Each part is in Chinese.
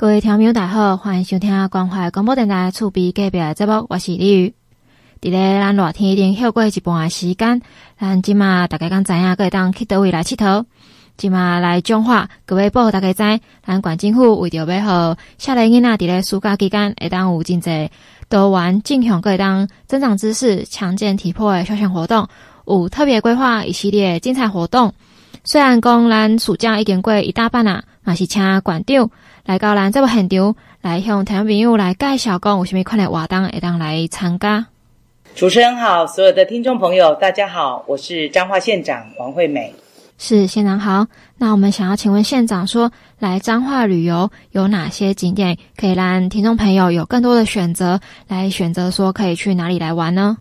各位听众大家好，欢迎收听关怀广播电台厝边隔壁的节目，我是李宇。伫咧咱热天已经休过一半的时间，咱今嘛大家刚知影，可会当去倒位来佚佗。今嘛来讲话，各位报大家知，咱县政府为着要互少年囡仔伫咧暑假期间，会当有真济多玩进行可以当增长知识、强健体魄的休闲活动，有特别规划一系列精彩活动。虽然讲咱暑假已经过一大半啦，嘛是请馆长来到咱这部现场，来向听众朋友来介绍讲有啥物款的活动会当来参加。主持人好，所有的听众朋友大家好，我是彰化县长王惠美。是县长好，那我们想要请问县长说，来彰化旅游有哪些景点可以让听众朋友有更多的选择，来选择说可以去哪里来玩呢？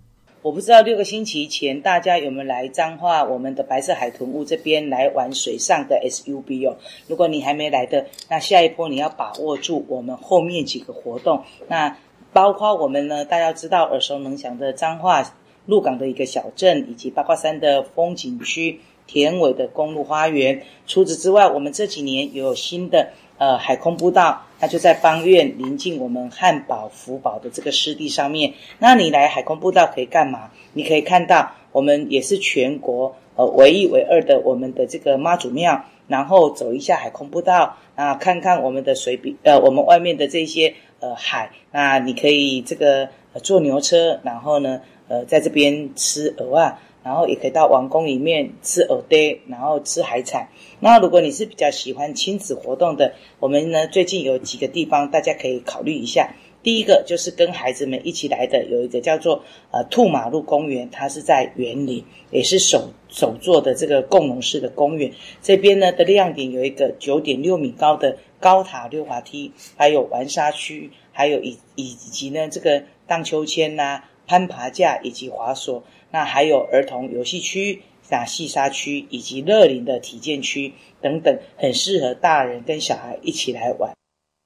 我不知道六个星期前大家有没有来彰化我们的白色海豚屋这边来玩水上的 SUP 哦。如果你还没来的，那下一波你要把握住我们后面几个活动，那包括我们呢，大家知道耳熟能详的彰化鹿港的一个小镇，以及八卦山的风景区。田尾的公路花园。除此之外，我们这几年也有新的呃海空步道，那就在邦院临近我们汉堡福宝的这个湿地上面。那你来海空步道可以干嘛？你可以看到我们也是全国呃唯一唯二的我们的这个妈祖庙，然后走一下海空步道啊，看看我们的水比呃我们外面的这些呃海。那你可以这个坐牛车，然后呢呃在这边吃鹅啊。然后也可以到王宫里面吃蚵嗲，然后吃海产。那如果你是比较喜欢亲子活动的，我们呢最近有几个地方大家可以考虑一下。第一个就是跟孩子们一起来的，有一个叫做呃兔马路公园，它是在园林，也是首首座的这个共融式的公园。这边呢的亮点有一个九点六米高的高塔溜滑梯，还有玩沙区，还有以以及呢这个荡秋千呐、攀爬架以及滑索。那还有儿童游戏区、啊戏沙区以及乐龄的体健区等等，很适合大人跟小孩一起来玩。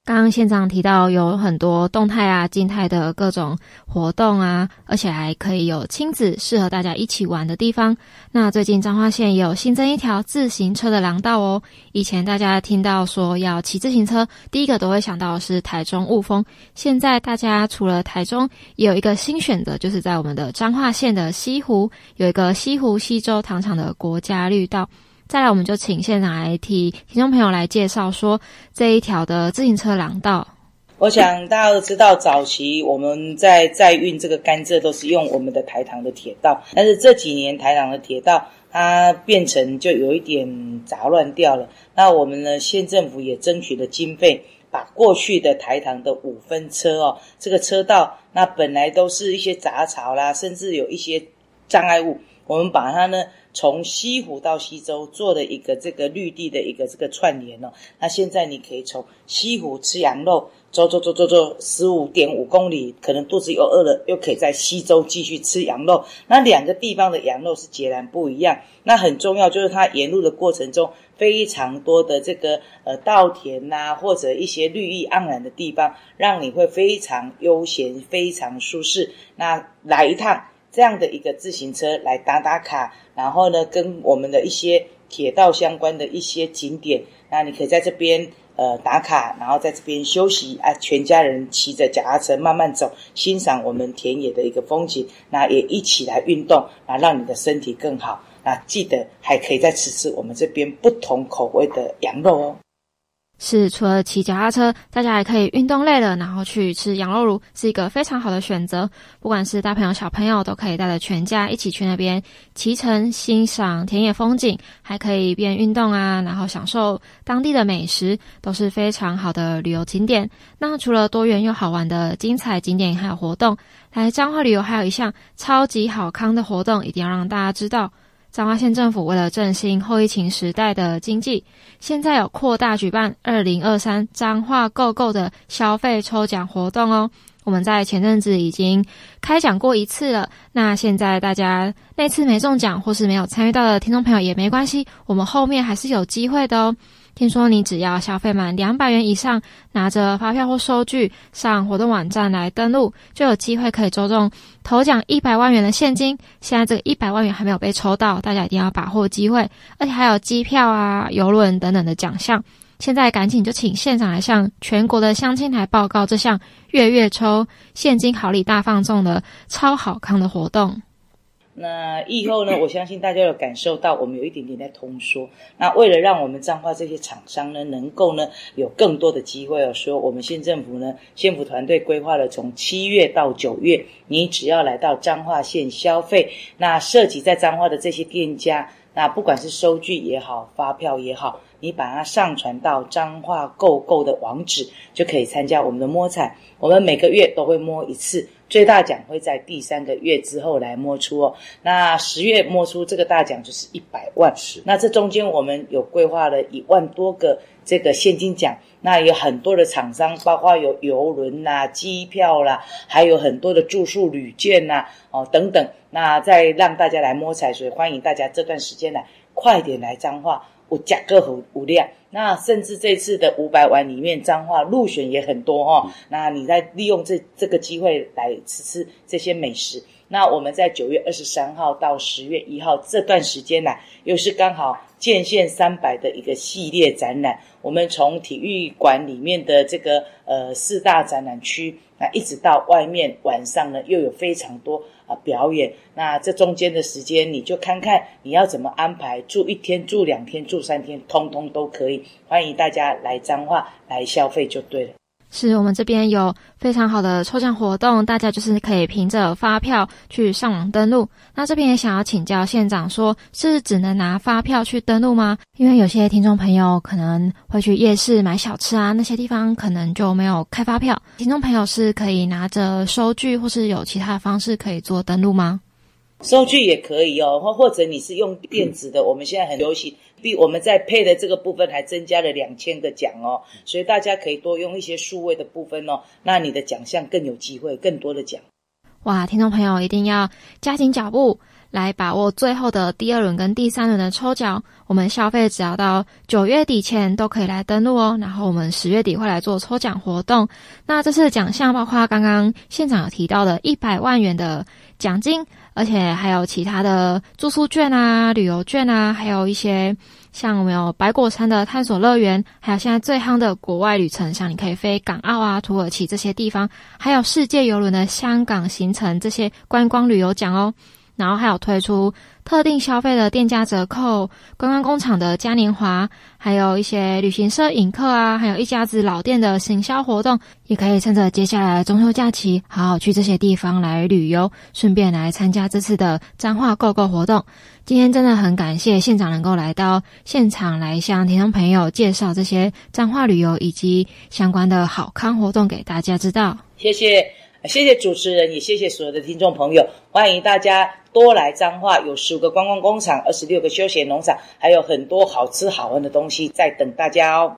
刚刚县长提到有很多动态啊、静态的各种活动啊，而且还可以有亲子适合大家一起玩的地方。那最近彰化县也有新增一条自行车的廊道哦。以前大家听到说要骑自行车，第一个都会想到是台中雾峰。现在大家除了台中，也有一个新选择，就是在我们的彰化县的西湖有一个西湖西洲糖厂的国家绿道。再来，我们就请现场来替听众朋友来介绍说这一条的自行车廊道。我想大家都知道，早期我们在在运这个甘蔗都是用我们的台糖的铁道，但是这几年台糖的铁道它变成就有一点杂乱掉了。那我们呢，县政府也争取了经费，把过去的台糖的五分车哦，这个车道那本来都是一些杂草啦，甚至有一些障碍物，我们把它呢。从西湖到西周做的一个这个绿地的一个这个串联哦，那现在你可以从西湖吃羊肉，走走走走走十五点五公里，可能肚子又饿了，又可以在西周继续吃羊肉。那两个地方的羊肉是截然不一样。那很重要就是它沿路的过程中，非常多的这个呃稻田呐、或者一些绿意盎然的地方，让你会非常悠闲，非常舒适。那来一趟。这样的一个自行车来打打卡，然后呢，跟我们的一些铁道相关的一些景点，那你可以在这边呃打卡，然后在这边休息啊，全家人骑着脚踏车慢慢走，欣赏我们田野的一个风景，那也一起来运动，啊，让你的身体更好。那记得还可以再吃吃我们这边不同口味的羊肉哦。是，除了骑脚踏车，大家还可以运动累了，然后去吃羊肉炉，是一个非常好的选择。不管是大朋友小朋友，都可以带着全家一起去那边骑乘，欣赏田野风景，还可以边运动啊，然后享受当地的美食，都是非常好的旅游景点。那除了多元又好玩的精彩景点还有活动，来彰化旅游还有一项超级好康的活动，一定要让大家知道。彰化县政府为了振兴后疫情时代的经济，现在有扩大举办二零二三彰化购购的消费抽奖活动哦。我们在前阵子已经开奖过一次了，那现在大家那次没中奖或是没有参与到的听众朋友也没关系，我们后面还是有机会的哦。听说你只要消费满两百元以上，拿着发票或收据上活动网站来登录，就有机会可以抽中头奖一百万元的现金。现在这个一百万元还没有被抽到，大家一定要把握机会，而且还有机票啊、邮轮等等的奖项。现在赶紧就请县长来向全国的乡亲来报告这项月月抽现金好礼大放送的超好康的活动。那以后呢，我相信大家有感受到，我们有一点点在通缩。那为了让我们彰化这些厂商呢，能够呢有更多的机会哦，说我们县政府呢，县府团队规划了从七月到九月，你只要来到彰化县消费，那涉及在彰化的这些店家，那不管是收据也好，发票也好，你把它上传到彰化购购的网址，就可以参加我们的摸彩。我们每个月都会摸一次。最大奖会在第三个月之后来摸出哦。那十月摸出这个大奖就是一百万。是。那这中间我们有规划了一万多个这个现金奖。那有很多的厂商，包括有游轮啦、机票啦，还有很多的住宿旅券呐，哦等等。那再让大家来摸彩，所以欢迎大家这段时间来快点来彰化。有价格很无量，那甚至这次的五百万里面，彰化入选也很多哦。嗯、那你再利用这这个机会来吃吃这些美食。那我们在九月二十三号到十月一号这段时间呢，又是刚好建县三百的一个系列展览。我们从体育馆里面的这个呃四大展览区，那一直到外面晚上呢，又有非常多啊。表演，那这中间的时间，你就看看你要怎么安排，住一天、住两天、住三天，通通都可以。欢迎大家来彰化来消费就对了。是我们这边有非常好的抽奖活动，大家就是可以凭着发票去上网登录。那这边也想要请教县长说，是只能拿发票去登录吗？因为有些听众朋友可能会去夜市买小吃啊，那些地方可能就没有开发票。听众朋友是可以拿着收据，或是有其他的方式可以做登录吗？收据也可以哦，或或者你是用电子的，我们现在很流行。比我们在配的这个部分还增加了两千个奖哦，所以大家可以多用一些数位的部分哦，那你的奖项更有机会，更多的奖。哇，听众朋友一定要加紧脚步来把握最后的第二轮跟第三轮的抽奖。我们消费只要到九月底前都可以来登录哦，然后我们十月底会来做抽奖活动。那这次的奖项包括刚刚现场有提到的一百万元的奖金。而且还有其他的住宿券啊、旅游券啊，还有一些像我们有白果山的探索乐园，还有现在最夯的国外旅程，像你可以飞港澳啊、土耳其这些地方，还有世界邮轮的香港行程这些观光旅游奖哦。然后还有推出特定消费的店家折扣、观光工厂的嘉年华，还有一些旅行社引客啊，还有一家子老店的行销活动，也可以趁着接下来的中秋假期，好好去这些地方来旅游，顺便来参加这次的彰化购购活动。今天真的很感谢县长能够来到现场，来向听众朋友介绍这些彰化旅游以及相关的好康活动给大家知道。谢谢。谢谢主持人，也谢谢所有的听众朋友，欢迎大家多来彰化，有十五个观光工厂，二十六个休闲农场，还有很多好吃好玩的东西在等大家哦。